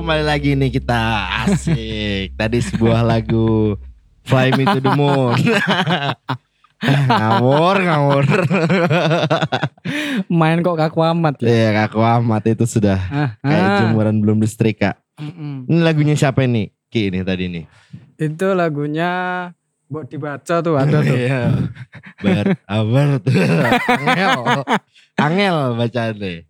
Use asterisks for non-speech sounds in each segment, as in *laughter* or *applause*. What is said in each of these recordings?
kembali lagi nih kita asik. Tadi sebuah lagu Fly Me to the Moon. *laughs* ngawur ngawur. *laughs* Main kok kaku amat ya. Iya kaku amat itu sudah Ah, kayak ah. jemuran belum disetrika. Mm-mm. Ini lagunya siapa ini? Ki ini tadi nih. Itu lagunya buat dibaca tuh ada tuh. Iya. Ber Albert. *laughs* Angel. Angel bacaan deh.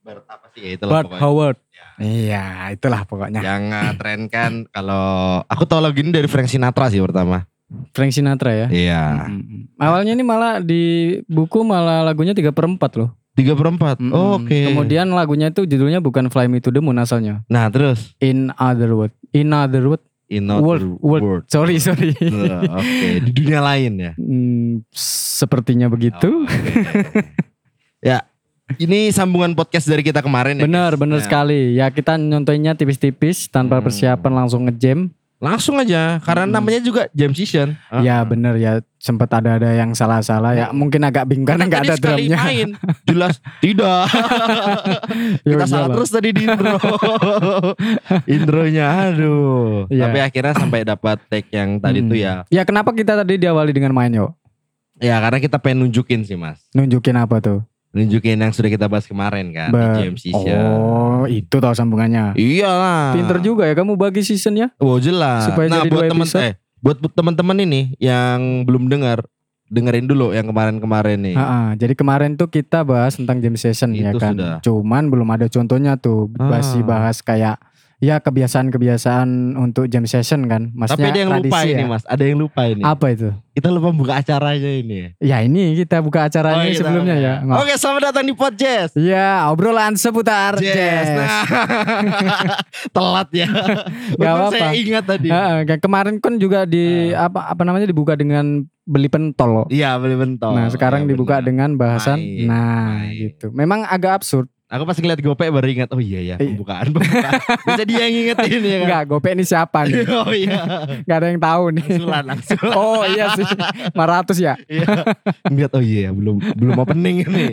Bert apa sih ya itulah Bart pokoknya. Howard. Iya, itulah pokoknya. Yang tren kan kalau aku tahu lagu ini dari Frank Sinatra sih pertama. Frank Sinatra ya. Iya. Mm-mm. Awalnya ini malah di buku malah lagunya 3 per 4 loh. Tiga per empat. Mm-mm. Oh, Oke. Kemudian lagunya itu judulnya bukan Fly Me to the Moon asalnya. Nah terus In Other World. In Other World. in World. World. world. Sorry, sorry. *laughs* Nah, Oke di dunia lain ya. Hmm, sepertinya begitu. Oh, oke. *laughs* ya ini sambungan podcast dari kita kemarin ya. Bener, guys. bener Ya, sekali. Ya kita nyontoinnya tipis-tipis tanpa Hmm. persiapan langsung ngejam. Langsung aja karena Mm-mm. namanya juga jam session. Ya Ah. bener ya sempat ada ada yang salah-salah ya mungkin agak bingung karena nggak ada drumnya. main *laughs* jelas tidak. *laughs* Ya kita salah terus tadi di intro. *laughs* Intronya aduh. Iya. Tapi akhirnya sampai dapat take yang tadi Hmm. tuh ya. Ya kenapa kita tadi diawali dengan main yo? Ya karena kita pengen nunjukin sih Mas. Nunjukin apa tuh? Nunjukin yang sudah kita bahas kemarin kan Ba- di. Oh itu tahu sambungannya. Iya lah. Pinter juga ya kamu bagi seasonnya. Oh jelas. Supaya nah jadi buat episode. eh buat teman-teman ini yang belum dengar, dengerin dulu yang kemarin-kemarin nih. Ha-ha, jadi kemarin tuh kita bahas tentang jam session ya Itu kan. sudah. Cuman belum ada contohnya tuh. Masih Ah. bahas kayak ya kebiasaan-kebiasaan untuk jam session kan. Maksudnya Tapi ada yang lupa tradisi ini ya. Mas, ada yang lupa ini. Apa itu? Kita lupa buka acaranya ini. Ya ini kita buka acaranya Oh, kita- sebelumnya ya. Nggak- Oke, selamat datang di Podcast. Ya obrolan seputar jazz. Nah, *laughs* telat ya. *laughs* Gak apa-apa. Saya ingat tadi. Kayak kemarin kan juga di apa apa namanya dibuka dengan beli pentol. Iya, beli bentok. Nah sekarang Iya, dibuka benar. dengan bahasan. Main, nah main. gitu. Memang agak absurd. Aku pas ngeliat gopek baru ingat, oh iya ya, pembukaan, pembukaan. *laughs* Bisa dia yang ingetin ya kan? Enggak, gopek ini siapa nih? *laughs* oh iya. Gak ada yang tahu nih. Angsulan, angsulan. Oh iya sih, 500 ya. Iya. Ngeliat oh iya belum belum opening ini.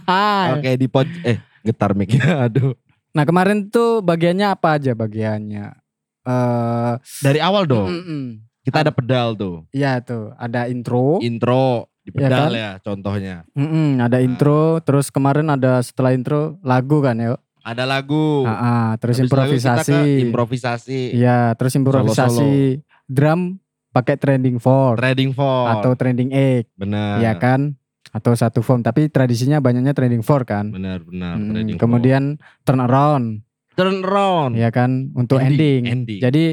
*laughs* Oke di pod eh getar mic Aduh. Nah kemarin tuh bagiannya apa aja bagiannya? Eh, Dari awal dong. mm-mm. Kita ada pedal tuh. Iya tuh, ada intro. Intro di Iya pedal kan? ya contohnya. Mm-mm, ada intro, terus kemarin ada setelah intro lagu kan ya. Ada lagu. Ah, terus Habis lagu improvisasi. ke improvisasi. Iya, terus improvisasi drum pakai trending four Trading for. atau trending eight, benar. ya kan? Atau satu form, tapi tradisinya banyaknya trending four kan. Benar benar. Mm, kemudian turn around, turn around. ya kan? Untuk ending. Ending, ending. Jadi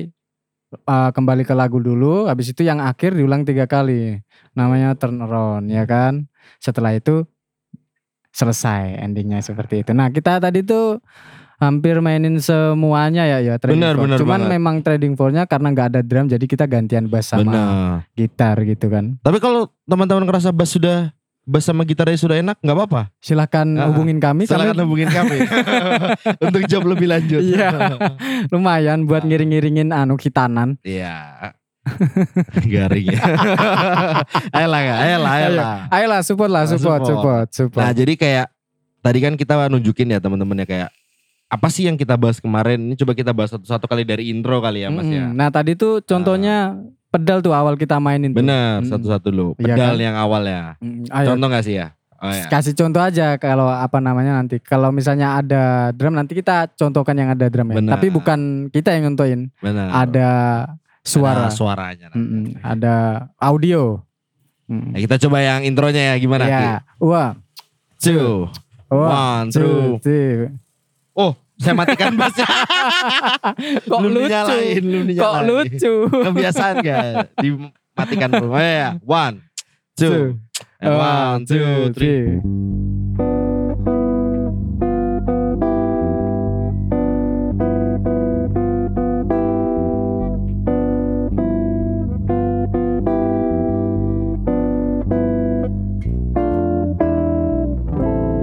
uh, kembali ke lagu dulu, habis itu yang akhir diulang tiga kali, namanya turn around, ya kan? Setelah itu selesai endingnya seperti itu. Nah kita tadi tuh hampir mainin semuanya ya ya trading floor. benar Cuman banget. memang trading floornya karena nggak ada drum jadi kita gantian bass sama Benar. gitar gitu kan. Tapi kalau teman-teman ngerasa bass sudah bass sama gitarnya sudah enak, nggak apa-apa. Silahkan Ah, hubungin kami, Silakan kami hubungin kami *laughs* untuk job lebih lanjut. Iya. lumayan buat Ah. ngiring-ngiringin anu hitanan. Iya. Garing ya. *laughs* ayolah, ayolah, ayolah. Ayolah support lah, Ah, support, support. support, support. Nah, jadi kayak tadi kan kita nunjukin ya teman-teman ya kayak apa sih yang kita bahas kemarin? Ini coba kita bahas satu-satu kali dari intro kali ya, Mas ya. Mm-mm. Nah tadi tuh contohnya pedal tuh awal kita mainin tuh. Bener, Mm. satu-satu dulu. Iya Pedal kan? yang awal ya. Mm, Ayo Contoh gak sih ya? Oh ya. kasih contoh aja kalau apa namanya nanti. Kalau misalnya ada drum nanti kita contohkan yang ada drum ya. Benar. Tapi bukan kita yang. Benar. Ada suara, Ada suaranya. nanti. Mm-mm. ada audio. Mm. Ya, kita coba yang intronya ya gimana? Ya, wah? Two. One, two. two. Oh, saya matikan bassnya. *laughs* Kok Lu lucu? dinyalain, lu Kok dinyalain. lucu? Kebiasaan gak? Dimatikan dulu. Oh ya, one, two, and one, two, three.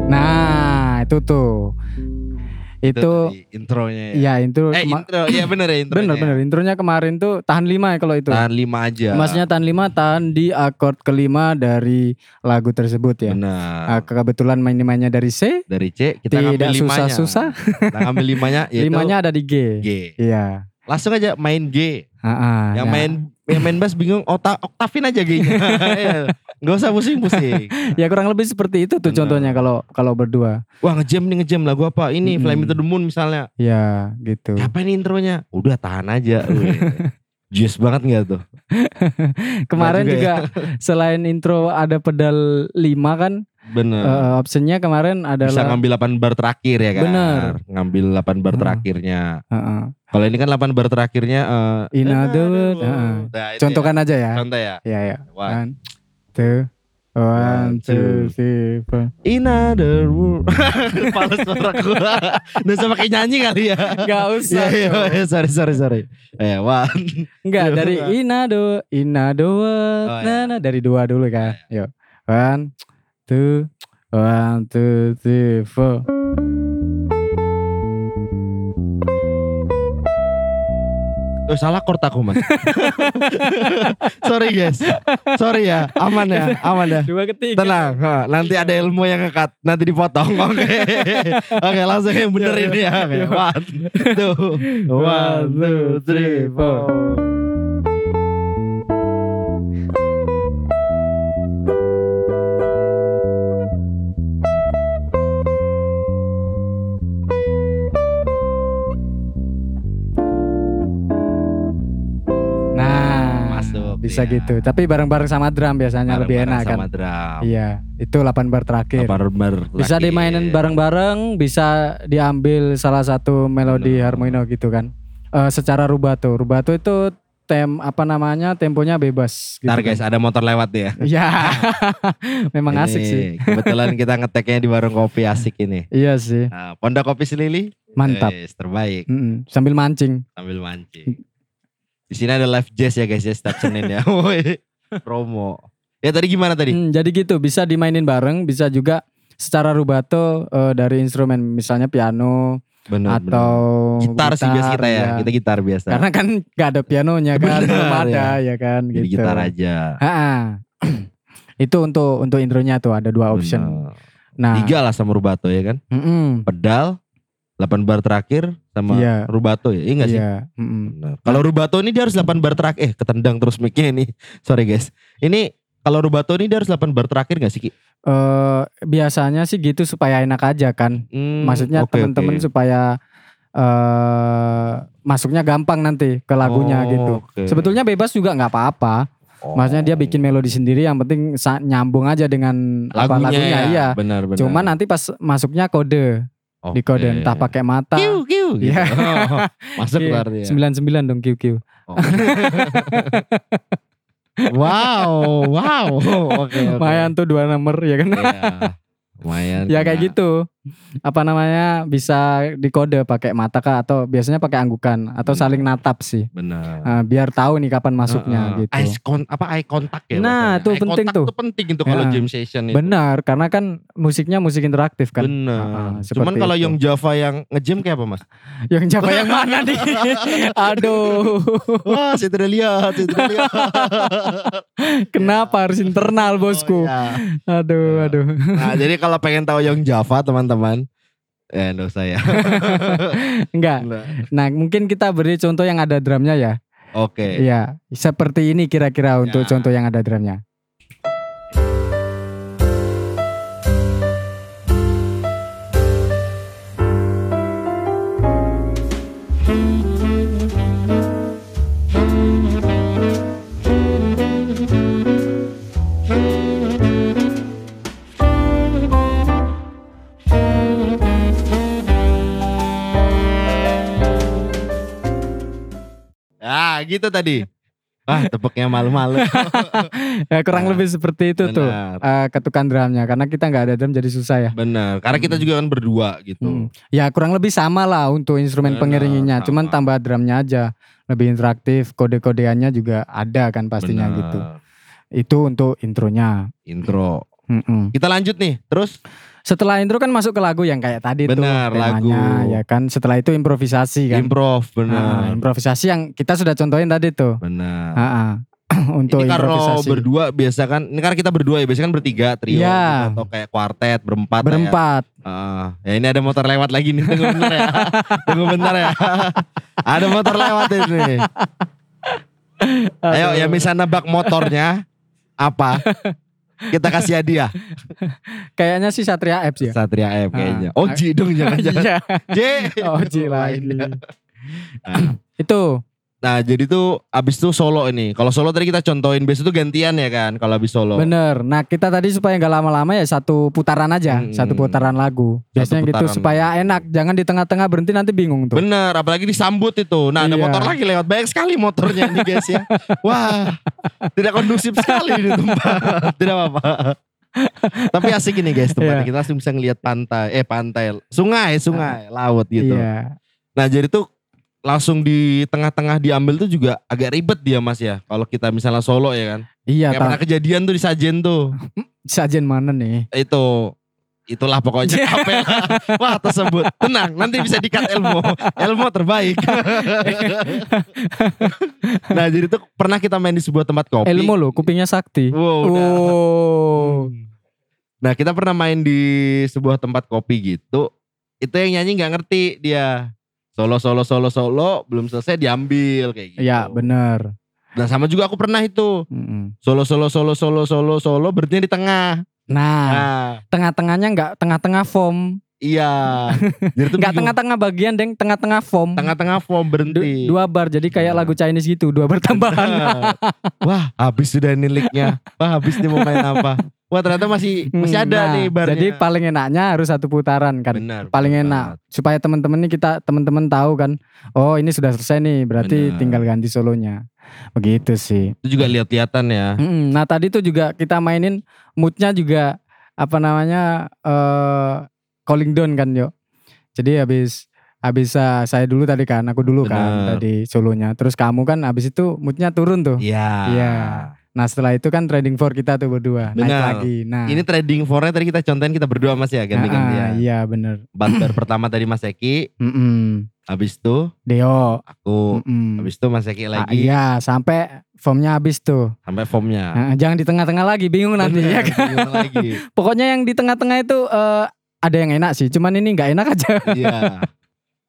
Nah, itu tuh. Itu tadi intronya ya. ya intro eh intro, iya bener ya intronya. bener bener intronya kemarin tuh tahan lima ya kalau itu. Tahan lima aja. Maksudnya tahan lima tahan di akord kelima dari lagu tersebut ya. Benar. Ah, kebetulan main mainnya dari C, Dari C kita ngambil tidak limanya. susah-susah. Kita ngambil limanya *laughs* yaitu Limanya ada di G. G. Iya. Langsung aja main G. Ah, ah, yang nah. main yang main bass bingung ota oktavin aja G-nya. *laughs* Iya. Nggak usah pusing-pusing. *laughs* Ya kurang lebih seperti itu tuh contohnya kalau kalau berdua. Wah ngejam nih ngejam lagu apa? Ini Mm-mm. Fly Me to the Moon misalnya. Ya gitu. Apa ini intronya? Udah tahan aja. *laughs* Jus banget gak tuh? Kemarin Nggak juga selain intro ada pedal 5 kan Bener. eh, optionnya kemarin Bisa adalah ngambil 8 bar terakhir ya kan? Bener. Ngambil 8 bar Hmm. terakhirnya. Heeh. Kalau ini kan 8 bar terakhirnya eh In other aduh. heeh. Nah, itu contohkan aja ya. ya. Contoh ya. Ya ya. One. One, two, one, two, three, four. In other words. *laughs* Pales suara gua. Nggak usah pakai nyanyi kali ya. Gak usah. Iya, iya, iya, sorry, sorry, sorry. Eh, one. Enggak dari inado, inado Oh, what, iya. nah, nah, dari dua dulu kan. Yuk. One, two, one, two, three, four. Oh, salah chord aku, Mas. *laughs* sorry, guys. Sorry ya. Aman ya, aman ya. Dua ketiga. Tenang, ha, nanti ada ilmu yang ngekat, nanti dipotong. Oke, *laughs* oke langsung yang bener ini ya. Oke, One, two, one, two, three, four. Bisa iya. gitu. Tapi bareng-bareng sama drum biasanya lebih Bareng-bareng enak kan. Sama drum. Iya, itu 8 bar terakhir. Apa bar Bisa dimainin bareng-bareng, bisa diambil salah satu melodi Benar. harmonio gitu kan. Eh secara rubato. Rubato itu tem apa namanya? Temponya bebas gitu. Ntar kan. guys, ada motor lewat ya. *laughs* Iya. Memang Ini, asik sih. Kebetulan kita ngeteknya di warung kopi asik ini. Iya sih. Nah, Pondok Kopi Selili. Mantap. Wes, terbaik. Mm-mm. Sambil mancing. Sambil mancing. Di sini ada live jazz ya guys ya setiap Senin ya. *laughs* Woi, Promo. Ya tadi gimana tadi? Hmm, jadi gitu, bisa dimainin bareng, bisa juga secara rubato eh, dari instrumen misalnya piano Bener, atau bener. gitar, sih biasa kita ya. Kita gitar biasa. Karena kan gak ada pianonya kan, belum ada ya, kan Jadi gitu. gitar aja. Ha-ha. *clears throat* itu untuk untuk intronya tuh ada dua option. Bener. Nah, Tiga lah sama rubato ya kan. mm-mm, Pedal, 8 bar terakhir sama Iya. rubato ya. Iya gak sih? iya, mm-mm. Bener. Kalau rubato ini dia harus 8 bar terakhir. Eh ketendang terus mic-nya ini. *laughs* Sorry guys. Ini kalau rubato ini dia harus 8 bar terakhir gak sih Ki? Eh, biasanya sih gitu supaya enak aja kan. Hmm, Maksudnya oke, temen-temen oke. supaya eh masuknya gampang nanti ke lagunya Oh, gitu. oke. Sebetulnya bebas juga nggak apa-apa. Oh. Maksudnya dia bikin melodi sendiri yang penting nyambung aja dengan apa lagunya, lagunya ya. iya. Benar benar. Cuman nanti pas masuknya kode di kode entah pakai mata. Kiu kiu gitu. Iya. *laughs* Oh, masuk berarti ya. 99 dong QQ. Oh. *laughs* wow, wow. *laughs* Oke, oke. Lumayan tuh dua nomor ya kan. Iya. Lumayan. ya kayak gitu. Apa namanya bisa dikode pakai mata kah atau biasanya pakai anggukan atau Benar. saling natap sih. Benar. Nah, biar tahu nih kapan masuknya Heeh. gitu. Eye con- apa eye contact ya? Nah, Eye penting tuh. tuh penting itu kalau Ya. jam session itu. Benar, karena kan musiknya musik interaktif kan. Benar. Heeh, Cuman seperti kalau itu. yang Java yang ngejam kayak apa mas? *laughs* Yang Java yang mana nih? *laughs* Aduh. Wah, saya tidak lihat, saya tidak lihat. *laughs* Kenapa harus internal bosku? Oh, ya. Aduh, aduh. Nah, jadi kalau pengen tahu yang Java teman-teman, eh enggak usah ya. *laughs* Enggak. Nah, mungkin kita beri contoh yang ada drumnya ya. Oke. Iya, seperti ini kira-kira untuk Ya. contoh yang ada drumnya. Gitu tadi. Wah, tepuknya malu-malu. *laughs* Ya, kurang Nah, lebih seperti itu tuh Benar. eh, ketukan drumnya karena kita nggak ada drum jadi susah ya. Benar, karena kita juga kan berdua gitu. Hmm. Ya kurang lebih sama lah untuk instrumen Benar, pengiringinya, cuman tambah drumnya aja lebih interaktif, kode-kodeannya juga ada kan pastinya Benar. gitu. Itu untuk intronya. Intro. Mm-mm. Kita lanjut nih. Terus Setelah intro kan masuk ke lagu yang kayak tadi Benar, tuh temanya, lagu. ya kan. Setelah itu improvisasi kan. improv Nah, benar. improvisasi yang kita sudah contohin tadi tuh. benar. Ah, ah. *clears throat* Untuk ini karena improvisasi. berdua biasa kan ini karena kita berdua ya biasanya kan bertiga trio gitu, atau kayak kuartet berempat lah berempat. ya. Ah, ya ini ada motor lewat lagi nih tunggu bentar ya *laughs* tunggu bentar ya ada motor lewat ini ayo yang bisa nebak motornya apa *laughs* kita kasih hadiah *laughs* Kayaknya sih Satria Apps ya. Satria kayaknya Ah. Oji dong *laughs* jangan-jangan Iya. J Oji lagi. Nah, Itu Nah jadi tuh abis itu solo ini. Kalau solo tadi kita contohin biasa tuh gantian ya kan. Kalau abis solo. bener. Nah kita tadi supaya nggak lama-lama ya satu putaran aja, Hmm. satu putaran lagu. Biasanya gitu putaran. supaya enak. Jangan di tengah-tengah berhenti nanti bingung tuh. Bener, apalagi disambut itu. Nah ada Iya. motor lagi lewat banyak sekali motornya nih guys ya. Wah, tidak kondusif sekali di tempat. *laughs* Tidak apa-apa. Tapi asik ini guys tempatnya Iya. kita langsung bisa ngelihat pantai, eh pantai, sungai, sungai, laut gitu. Iya. Nah jadi tuh langsung di tengah-tengah diambil tuh juga agak ribet dia mas ya. Kalau kita misalnya solo ya kan. Iya, Kayak pernah kejadian tuh di Sajen tuh. Sajen mana nih? itu itulah pokoknya *laughs* capek lah. Wah tersebut tenang nanti bisa dikat Elmo Elmo terbaik *laughs* nah jadi tuh pernah kita main di sebuah tempat kopi Elmo loh, kupingnya sakti. wow, udah. Oh. nah kita pernah main di sebuah tempat kopi gitu itu yang nyanyi nggak ngerti dia solo solo solo solo belum selesai diambil kayak gitu Iya, bener. nah sama juga aku pernah itu Mm-mm. solo solo solo solo solo solo berhenti di tengah Nah, nah tengah-tengahnya nggak tengah-tengah form, iya *laughs* jadi tuh nggak tengah-tengah bagian, deng, tengah-tengah form. tengah-tengah form berhenti dua bar, jadi kayak Nah. lagu Chinese gitu, dua bar tambahan. Benar. Wah, habis sudah ini linknya. Wah, habis nih mau main apa? *laughs* Wah, ternyata masih masih Hmm, ada nah, nih barnya. Jadi paling enaknya harus satu putaran kan. benar. paling benar enak supaya teman-teman ini kita teman-teman tahu kan oh ini sudah selesai nih berarti Benar. tinggal ganti solonya begitu sih Itu juga lihat-lihatan ya. Mm-mm. nah tadi tuh juga kita mainin moodnya juga apa namanya eh calling down kan yo jadi habis habis ah, saya dulu tadi kan aku dulu kan Benar. tadi solonya terus kamu kan habis itu moodnya turun tuh Iya. Iya. Nah setelah itu kan trading for kita tuh berdua naik Benar. lagi nah Ini trading for-nya tadi kita contohin kita berdua Mas ya Ah, ganti-gantian. iya bener Banter pertama tadi Mas Eki, Mm-mm. habis itu Deo aku, Mm-mm. habis itu Mas Eki Ah, lagi iya, sampai formnya habis tuh. sampai formnya. Nah, jangan di tengah-tengah lagi, bingung nanti ya kan. bingung lagi. *laughs* Pokoknya yang di tengah-tengah itu eh, ada yang enak sih, cuman ini nggak enak aja. Iya.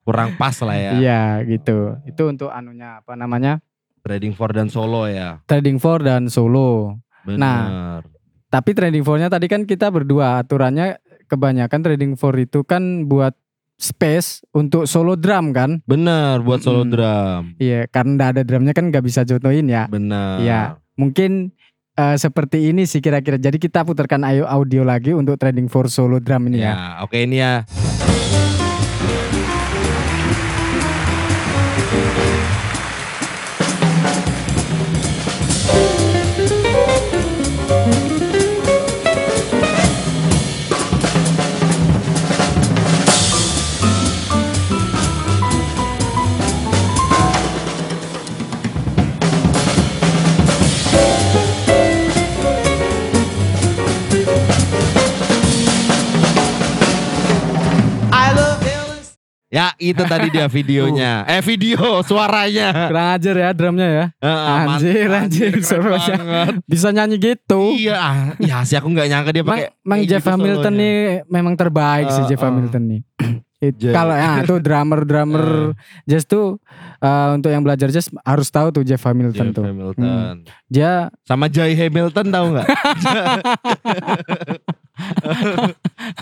Kurang pas lah ya. Iya, gitu. Itu untuk anunya apa namanya? Trading for dan solo ya. Trading for dan solo. Benar. Nah. Tapi trading for-nya tadi kan kita berdua, aturannya kebanyakan trading for itu kan buat space untuk solo drum kan. Benar buat solo Mm-mm. drum. Iya, karena ada drumnya kan nggak bisa contohin ya. Benar. Iya. Mungkin eh, seperti ini sih kira-kira. Jadi kita putarkan ayo audio lagi untuk trading for solo drum ini ya. Ya, oke ini ya. Ya, itu tadi dia videonya. *laughs* eh, video suaranya. Kurang ajar ya drumnya ya. Heeh, Anjir, anjir, banget. Bisa nyanyi gitu. Iya, ah, ya sih aku nggak nyangka dia pakai. Mang Jeff gitu Hamilton solonya. nih memang terbaik sih Uh, Jeff uh. Hamilton nih. *clears throat* Kalau ya tuh drummer-drummer jazz tuh eh, untuk yang belajar jazz harus tahu tuh Jeff Hamilton Jeff tuh. Hamilton. Dia Sama Jay Hamilton tahu nggak?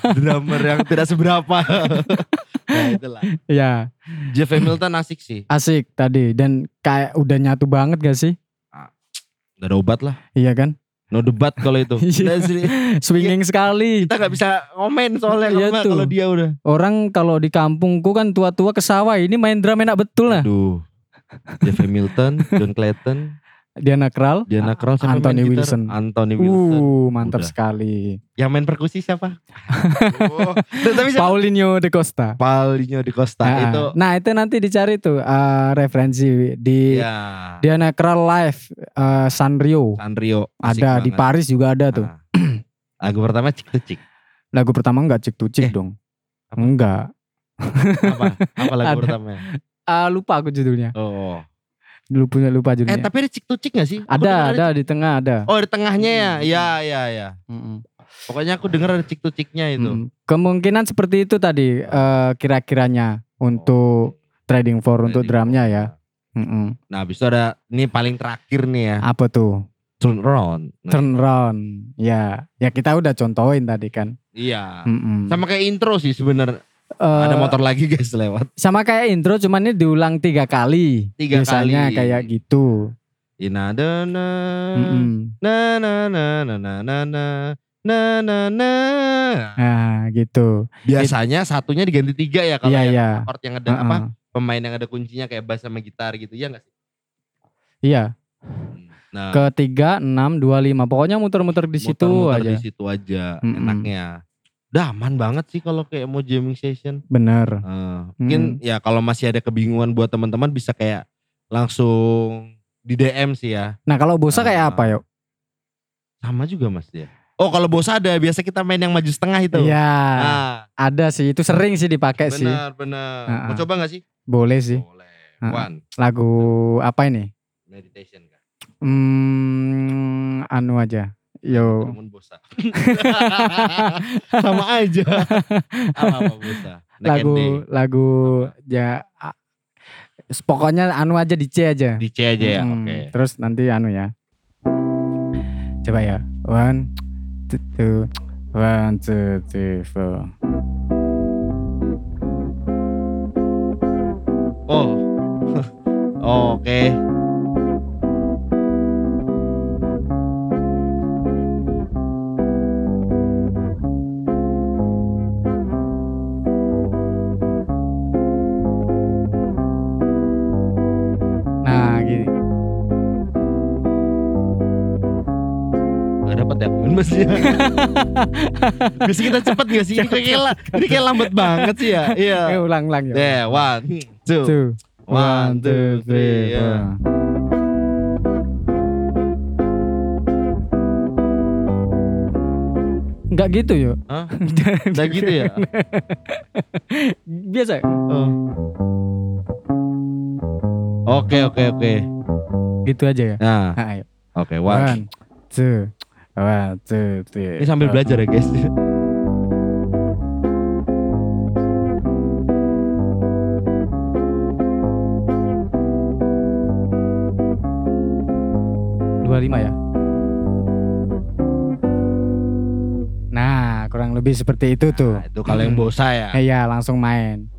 *laughs* Drummer yang tidak seberapa. nah, *laughs* itulah. ya Jeff Hamilton asik sih. asik tadi dan kayak udah nyatu banget gak sih? Udah ada obat lah. Iya kan? No debat kalau itu. *laughs* Iya. Swinging sekali. kita nggak bisa komen soalnya Iya kalau- dia udah. Orang kalau di kampungku kan tua-tua ke sawah ini main drum enak betul lah. Aduh. Jeff Hamilton, John Clayton, Diana Kral. Diana Krall siapa Anthony main gitar? Wilson. Anthony Wilson. Uh, mantap Udah. sekali. Yang main perkusi siapa? *laughs* oh, tapi siapa? Paulinho de Costa. Paulinho di Costa Nah, itu. nah itu nanti dicari tuh eh, referensi di Ya. Diana Kral live eh, Sanrio. Sanrio Ada di banget. Paris juga ada tuh. Nah, Lagu pertama cik to cik. Lagu pertama enggak cik to cik Eh, dong. apa? Enggak. Apa? Apa lagu *laughs* Ada. pertama? Ah lupa aku judulnya. Oh. Lupa lupa Eh judulnya. tapi ada cik to cik gak sih? Aku ada denger ada di tengah ada. Oh di tengahnya ya? Hmm. Iya iya iya. Mm-mm. Pokoknya aku denger ada cik to ciknya itu. Mm. Kemungkinan seperti itu tadi eh, kira-kiranya untuk trading for untuk Trading drumnya for. ya. Mm-mm. Nah habis itu ada ini paling terakhir nih ya. Apa tuh? Turn around. Nah, Turn round. Ya, ya kita udah contohin tadi kan. Iya. Mm-mm. Sama kayak intro sih sebenarnya. Eh, Ada motor lagi guys lewat. sama kayak intro cuman ini diulang tiga kali. Tiga Biasanya kali. kayak gitu. Ina na na na na na na na na na na na na. Nah, gitu. Biasanya satunya diganti tiga ya kalau Iya, yang iya. chord yang ada apa Heeh. pemain yang ada kuncinya kayak bass sama gitar gitu ya nggak sih? Iya, Nah, ketiga, enam, dua, lima. Pokoknya muter-muter di situ muter-muter aja. Di situ aja enaknya. Udah aman banget sih kalau kayak mau jamming session. Bener. Eh, mungkin ya kalau masih ada kebingungan buat teman-teman bisa kayak langsung di DM sih ya. Nah kalau bosa kayak Ah. apa yuk? Sama juga Mas ya. Oh kalau bosa ada biasa kita main yang maju setengah itu. Iya, Nah, ada sih. Itu sering sih dipakai sih. benar benar. Ah, Mau ah. coba gak sih? Boleh sih. Boleh. Ah, ah. One Lagu apa ini? meditation kan. Hmm, anu aja. Yo. Namun bosa. *laughs* Sama aja. apa apa bosa? Lagu lagu ya pokoknya anu aja di C aja. di C aja ya. Hmm, Oke. Terus nanti anu ya. Coba ya. One, two, two, one, two, three, four. Oh. *laughs* Oke. Nah, *laughs* Bisa kita cepet gak sih? Ini kayak, ini kayak lambat banget sih ya. Iya. Eh, *laughs* ulang-ulang ya. Yeah, one, two, Two, one, two, three. ya. Enggak gitu yuk. Hah? *laughs* Udah gitu ya? Biasa. Oh. Oke, oke, oke. Gitu aja ya. Nah, Nah, ayo. oke, one. One, two, two, three. Ini sambil belajar ya guys. Dua lima ya. Nah, kurang lebih seperti itu tuh. Nah, itu kalau yang bosa ya. Iya, langsung main.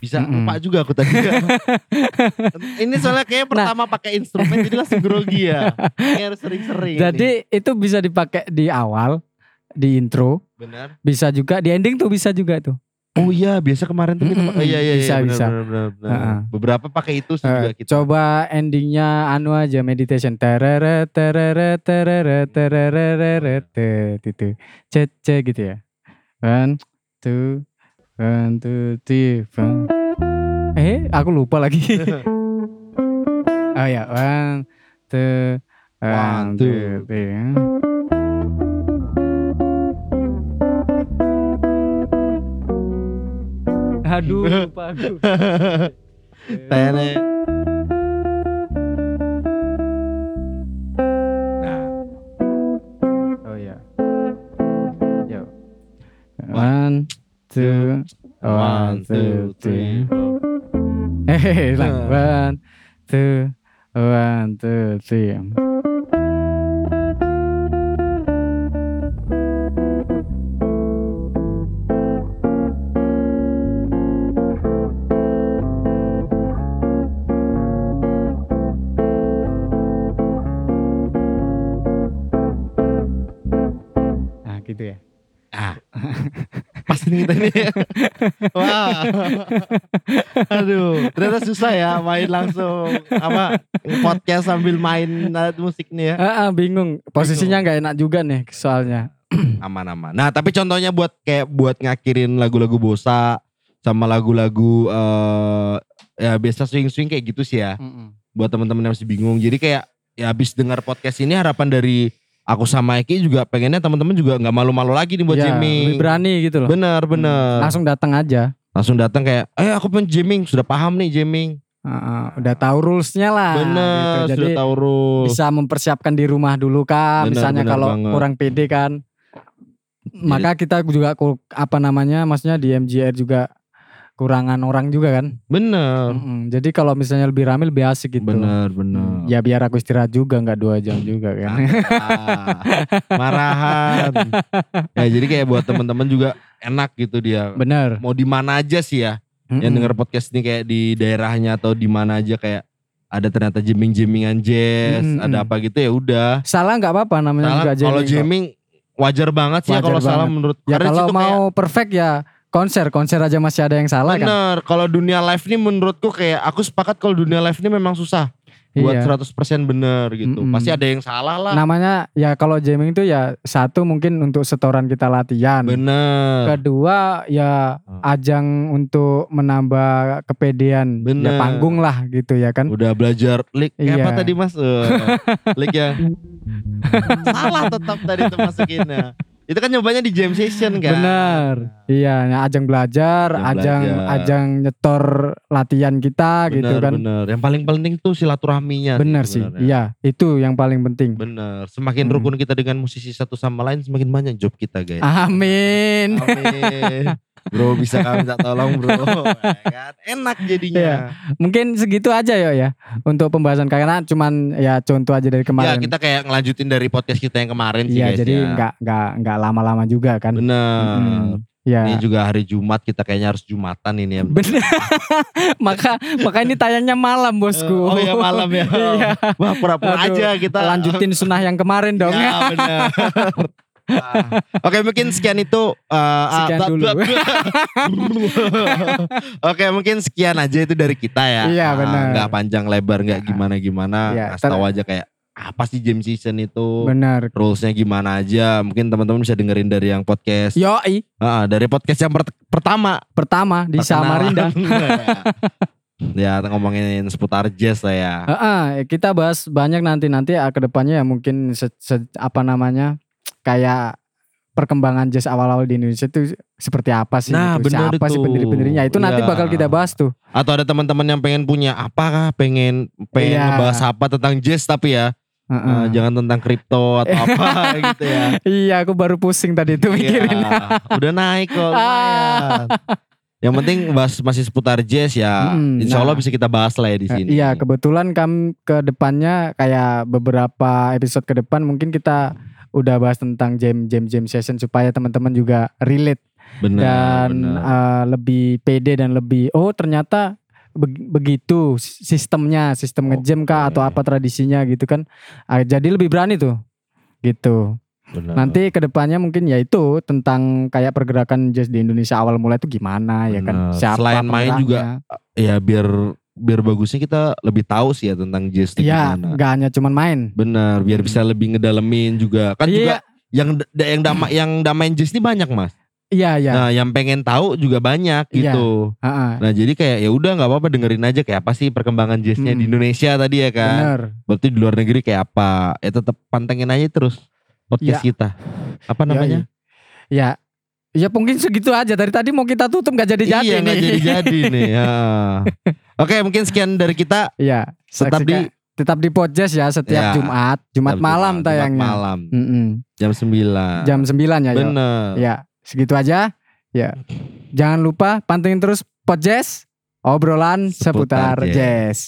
Bisa Mm-mm. lupa juga aku tadi. *laughs* ini soalnya kayak pertama pakai instrumen jadi langsung grogi ya. *laughs* Kayak harus sering-sering. Jadi itu bisa dipakai di awal, di intro, benar. bisa juga di ending tuh bisa juga tuh. Oh iya, biasa kemarin tuh kita Mm-mm, pakai. Iya iya bisa, iya. benar, bisa. benar, benar, benar. Heeh. Beberapa pakai itu sih Eh, juga kita. coba endingnya anu aja meditation terere terere terere terere itu cece gitu ya one two one two three four eh aku lupa lagi. *laughs* Oh ya one two One, two three aduh lupa aku. *laughs* Tene. Two, one, two, three. Hehehe, lang. One, two, one, two, three. Kita nih. *laughs* Wah. Aduh, ternyata susah ya main langsung apa podcast sambil main alat musik nih ya. Ah, ah, bingung. Posisinya nggak enak juga nih soalnya. *clears throat* Aman-aman. Nah, tapi contohnya buat kayak buat ngakhirin lagu-lagu bosa sama lagu-lagu eh ya biasa swing-swing kayak gitu sih ya. Buat teman-teman yang masih bingung. Jadi kayak ya habis dengar podcast ini harapan dari aku sama Eki juga pengennya teman-teman juga nggak malu-malu lagi nih buat Ya, jamming. lebih berani gitu loh. Bener bener. Langsung datang aja. Langsung datang kayak, eh aku pengen jamming, sudah paham nih jamming. Heeh, udah tahu rulesnya lah. bener, gitu. Jadi sudah tahu rules. bisa mempersiapkan di rumah dulu kan. Bener, misalnya bener kalau banget. kurang pede kan. Maka kita juga apa namanya, maksudnya di MGR juga kurangan orang juga kan. Bener, Mm-mm. Jadi kalau misalnya lebih rame lebih asik gitu. bener, bener. Ya biar aku istirahat juga nggak dua jam juga kan. Ah, marahan. ya jadi kayak buat teman-teman juga enak gitu dia. Bener. Mau di mana aja sih ya, yang Mm-mm. denger podcast ini kayak di daerahnya atau di mana aja kayak ada ternyata jamming-jammingan jazz, Mm-mm. ada apa gitu ya udah. Salah nggak apa-apa namanya Salah, juga kalau jamming kok. jamming wajar banget sih ya kalau salah menurut Ya kalau mau perfect ya konser, konser aja masih ada yang salah kayak, kan. bener. Kalau dunia live nih menurutku kayak aku sepakat kalau dunia live ini memang susah buat Iya. 100% bener gitu. Mm-mm. Pasti ada yang salah lah. Namanya ya kalau jamming itu ya satu mungkin untuk setoran kita latihan. bener. Kedua ya Oh. ajang untuk menambah kepedean ya Bener. panggung lah gitu ya kan. Udah belajar lick Iya. apa tadi mas? Eh, lick yang *laughs* salah tetap tadi itu masukinnya. Itu kan nyobanya di jam session kan. Bener. Iya, ya, ajang belajar, Ajang ajang belajar. ajang nyetor latihan kita gitu Bener, kan. bener. Yang paling penting tuh silaturahminya. Bener sih. sebenarnya. Iya, itu yang paling penting. Bener. Semakin Hmm. rukun kita dengan musisi satu sama lain, semakin banyak job kita guys. Amin. Amin. *laughs* Bro bisa kami minta tolong bro. *laughs* Ya kan? Enak jadinya. Iya. Mungkin segitu aja ya ya untuk pembahasan karena cuman ya contoh aja dari Ya kemarin. kita kayak ngelanjutin dari podcast kita yang kemarin sih Iya, guys jadi ya. nggak nggak nggak lama-lama juga kan. Bener. Mm-mm. Ya. Ini juga hari Jumat kita kayaknya harus Jumatan ini ya. Bener. *laughs* maka maka ini tayangnya malam bosku. Oh ya malam ya. *laughs* Iya. Wah pura-pura aja kita. Lanjutin sunnah yang kemarin dong. Ya benar. Oke mungkin sekian itu uh, ah, Sekian bla- dulu. *laughs* Oke mungkin sekian aja itu dari kita ya. Iya, Ah, benar. Nggak panjang lebar nggak gimana gimana. Iya, Kasih ter- tahu aja kayak apa sih jam season itu. Bener. Rulesnya gimana aja. Mungkin teman-teman bisa dengerin dari yang podcast. Yoi, Ah, dari podcast yang per- pertama. pertama di Samarinda. *laughs* ya ngomongin seputar jazz lah ya. Heeh, kita bahas banyak nanti nanti ah, ke depannya ya mungkin se- se- apa namanya kayak perkembangan jazz awal-awal di Indonesia itu seperti apa sih? Nah, gitu. bener Siapa sih itu. pendiri-pendirinya? Itu nanti Iya. bakal kita bahas tuh. Atau ada teman-teman yang pengen punya apa pengen pengen Iya. ngebahas apa tentang jazz tapi ya Heeh. eh, jangan tentang kripto atau *laughs* apa gitu ya. Iya, aku baru pusing tadi itu mikirin. Iya, udah naik kok. *laughs* Yang penting bahas masih seputar jazz ya. Mm, Insya Allah nah. bisa kita bahas lah ya di sini. Iya, kebetulan kam ke depannya kayak beberapa episode ke depan mungkin kita udah bahas tentang jam jam jam session supaya teman-teman juga relate benar. dan benar. eh, lebih pede dan lebih oh ternyata beg- begitu sistemnya sistem ngejam kah atau Oke. apa tradisinya gitu kan Ah, jadi lebih berani tuh gitu Benar. nanti ke depannya mungkin ya itu tentang kayak pergerakan jazz di Indonesia awal mulai itu gimana ya kan Benar. siapa Selain main juga, ya biar biar bagusnya kita lebih tahu sih ya tentang jazz itu ya gimana. nggak hanya cuman main Benar, biar bisa lebih ngedalemin juga. Kan juga iya yang da- yang dama, *clears throat* yang damain jazz ini banyak mas. iya iya Nah, yang pengen tahu juga banyak Iya. gitu. Heeh, Nah, jadi kayak ya udah nggak apa-apa dengerin aja kayak apa sih perkembangan jazznya di Hmm. Indonesia tadi ya kan. bener Berarti di luar negeri kayak apa? Ya tetap pantengin aja terus podcast kita. Apa namanya? ya ya mungkin segitu aja dari tadi mau kita tutup nggak jadi jadi iya, nih nggak jadi-jadi nih. Ya. *laughs* Oke, mungkin sekian dari kita. Iya, Tetap di- tetap di podcast ya setiap Ya, Jumat, Jumat Jumat- malam Jumat tayangnya. malam. Mm-mm. Jam 9. Jam 9 ya, Yo. Bener. Ya, segitu aja. Ya. Jangan lupa pantengin terus podcast obrolan Seputar seputar, jazz. jazz.